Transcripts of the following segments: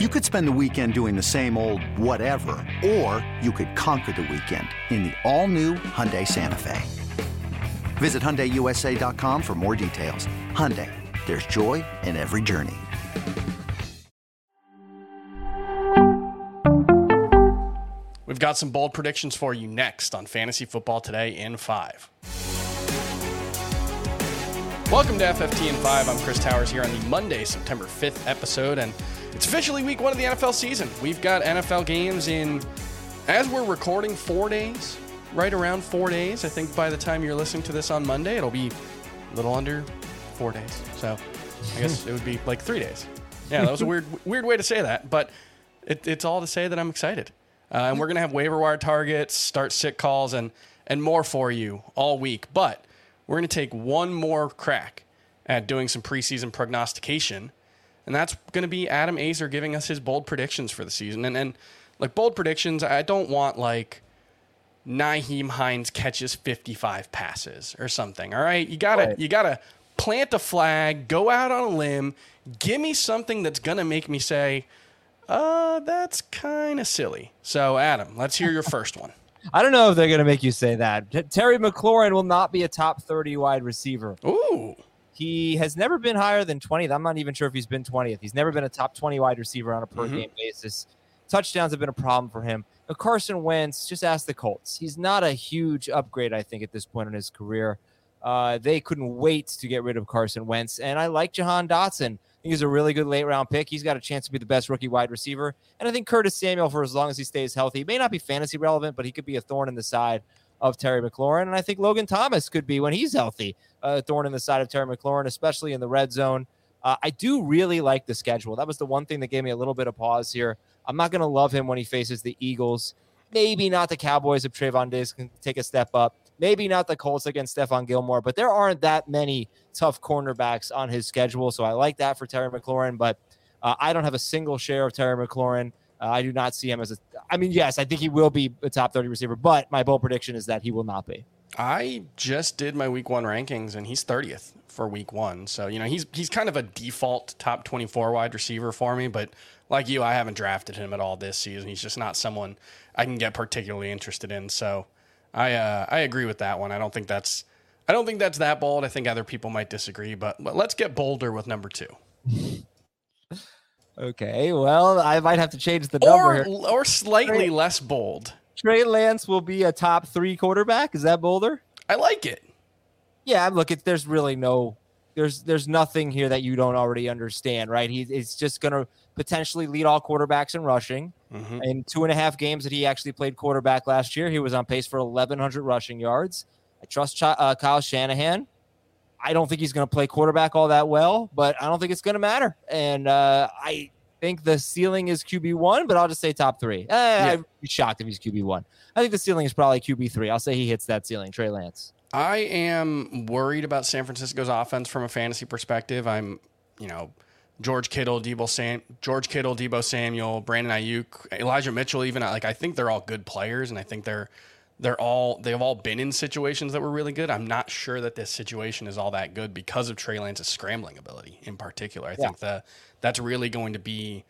You could spend the weekend doing the same old whatever, or you could conquer the weekend in the all-new Hyundai Santa Fe. Visit HyundaiUSA.com for more details. Hyundai, there's joy in every journey. We've got some bold predictions for you next on Fantasy Football Today in 5. Welcome to FFT in 5. I'm Chris Towers here on the Monday, September 5th episode, and it's officially week one of the NFL season. We've got NFL games in, as we're recording, four days, right around four days. I think by the time you're listening to this on Monday, it'll be a little under four days. So I guess it would be like three days. Yeah, that was a weird, weird way to say that, but it, it's all to say that I'm excited. Uh, and we're going to have waiver wire targets, start sit calls, and, and more for you all week. But we're going to take one more crack at doing some preseason prognostication. And that's going to be Adam Aizer giving us his bold predictions for the season. And, and like bold predictions, I don't want like Nyheim Hines catches 55 passes or something. All right. You got to, Right. you got to plant a flag, go out on a limb, give me something that's going to make me say, uh, that's kind of silly. So, Adam, let's hear your first one. I don't know if they're going to make you say that. Terry McLaurin will not be a top 30 wide receiver. Ooh. He has never been higher than 20th. I'm not even sure if he's been 20th. He's never been a top 20 wide receiver on a per game basis. Touchdowns have been a problem for him. Carson Wentz, just ask the Colts. He's not a huge upgrade, I think, at this point in his career. Uh, they couldn't wait to get rid of Carson Wentz. And I like Jahan Dotson. He's a really good late round pick. He's got a chance to be the best rookie wide receiver. And I think Curtis Samuel, for as long as he stays healthy, he may not be fantasy relevant, but he could be a thorn in the side of Terry McLaurin. And I think Logan Thomas could be, when he's healthy, a thorn in the side of Terry McLaurin, especially in the red zone. Uh, I do really like the schedule. That was the one thing that gave me a little bit of pause here. I'm not going to love him when he faces the Eagles. Maybe not the Cowboys if Trevon Diggs can take a step up. Maybe not the Colts against Stephon Gilmore, but there aren't that many tough cornerbacks on his schedule. So I like that for Terry McLaurin, but uh, I don't have a single share of Terry McLaurin. Uh, I do not see him as a. I mean, yes, I think he will be a top 30 receiver, but my bold prediction is that he will not be. I just did my week one rankings and he's 30th for week one. So, you know, he's he's kind of a default top 24 wide receiver for me, but like you, I haven't drafted him at all this season. He's just not someone I can get particularly interested in. So I uh, I agree with that one. I don't think that's I don't think that's that bold. I think other people might disagree, but, let's get bolder with number two. Okay, well, I might have to change the number Or here. or slightly less bold. Trey Lance will be a top three quarterback. Is that bolder? I like it. Yeah, look, it, there's really no, there's there's nothing here that you don't already understand, right? He, he's just going to potentially lead all quarterbacks in rushing. Mhm. In two and a half games that he actually played quarterback last year, he was on pace for 1,100 rushing yards. I trust Chi- uh, Kyle Shanahan. I don't think he's going to play quarterback all that well, but I don't think it's going to matter. And uh, I think the ceiling is QB one, but I'll just say top three. Eh, I'd be shocked if he's QB one. I think the ceiling is probably QB three. I'll say he hits that ceiling. Trey Lance. I am worried about San Francisco's offense from a fantasy perspective. I'm, you know, George Kittle, Deebo Sam, George Kittle, Deebo Samuel, Brandon Aiyuk, Elijah Mitchell. Even uh, like I think they're all good players, and I think they're they're all they've all been in situations that were really good. I'm not sure that this situation is all that good because of Trey Lance's scrambling ability in particular. I think that that's really going to be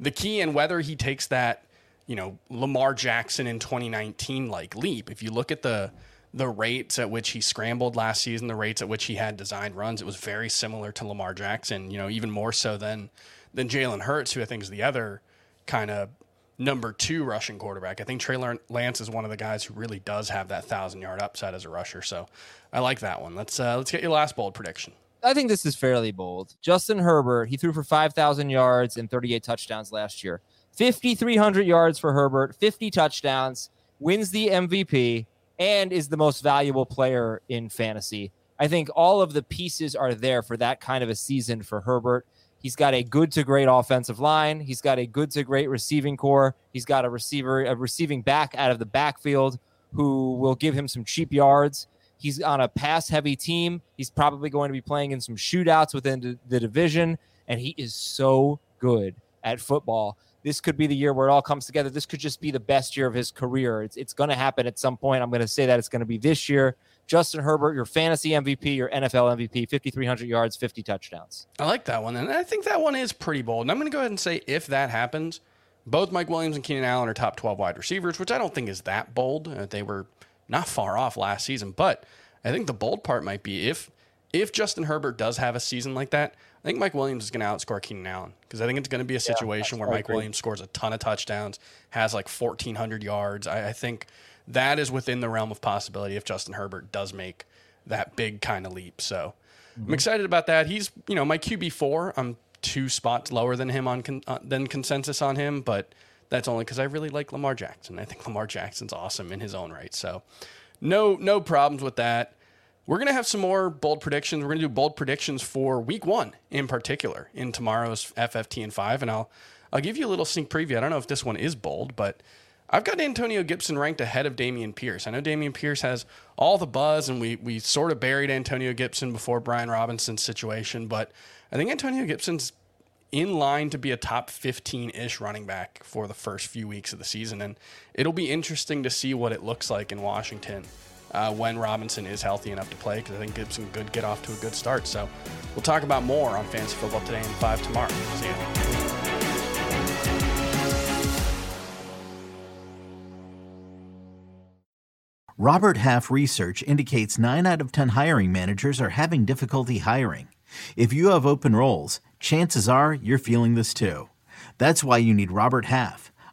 the key, and whether he takes that, you know, Lamar Jackson in 2019 like leap. If you look at the the rates at which he scrambled last season, the rates at which he had designed runs, it was very similar to Lamar Jackson. You know, even more so than than Jalen Hurts, who I think is the other kind of number two rushing quarterback. I think Trey Lance is one of the guys who really does have that thousand yard upside as a rusher. So I like that one. Let's uh, let's get your last bold prediction. I think this is fairly bold. Justin Herbert, he threw for 5,000 yards and 38 touchdowns last year. 5,300 yards for Herbert, 50 touchdowns, wins the MVP, and is the most valuable player in fantasy. I think all of the pieces are there for that kind of a season for Herbert. He's got a good to great offensive line. He's got a good to great receiving corps. He's got a receiver, a receiving back out of the backfield who will give him some cheap yards. He's on a pass heavy team. He's probably going to be playing in some shootouts within the, division, and he is so good at football. This could be the year where it all comes together. This could just be the best year of his career. It's, it's going to happen at some point. I'm going to say that it's going to be this year. Justin Herbert, your fantasy MVP, your NFL MVP, 5,300 yards, 50 touchdowns. I like that one. And I think that one is pretty bold. And I'm going to go ahead and say if that happens, both Mike Williams and Keenan Allen are top 12 wide receivers, which I don't think is that bold. Uh, they were not far off last season. But I think the bold part might be if if Justin Herbert does have a season like that, I think Mike Williams is going to outscore Keenan Allen because I think it's going to be a situation yeah, where Mike Williams scores a ton of touchdowns, has like 1,400 yards. I, I think that is within the realm of possibility if Justin Herbert does make that big kind of leap. So mm-hmm. I'm excited about that. He's, you know, my QB4. I'm two spots lower than him on con- uh, than consensus on him, but that's only because I really like Lamar Jackson. I think Lamar Jackson's awesome in his own right. So no no problems with that. We're going to have some more bold predictions. We're going to do bold predictions for week one in particular in tomorrow's FFT and five. And I'll, I'll give you a little sneak preview. I don't know if this one is bold, but I've got Antonio Gibson ranked ahead of Dameon Pierce. I know Dameon Pierce has all the buzz, and we, we sort of buried Antonio Gibson before Brian Robinson's situation, but I think Antonio Gibson's in line to be a top 15 ish running back for the first few weeks of the season. And it'll be interesting to see what it looks like in Washington uh, when Robinson is healthy enough to play because I think Gibson could get off to a good start. So we'll talk about more on Fantasy Football Today and 5 tomorrow. See you. Robert Half research indicates 9 out of 10 hiring managers are having difficulty hiring. If you have open roles, chances are you're feeling this too. That's why you need Robert Half.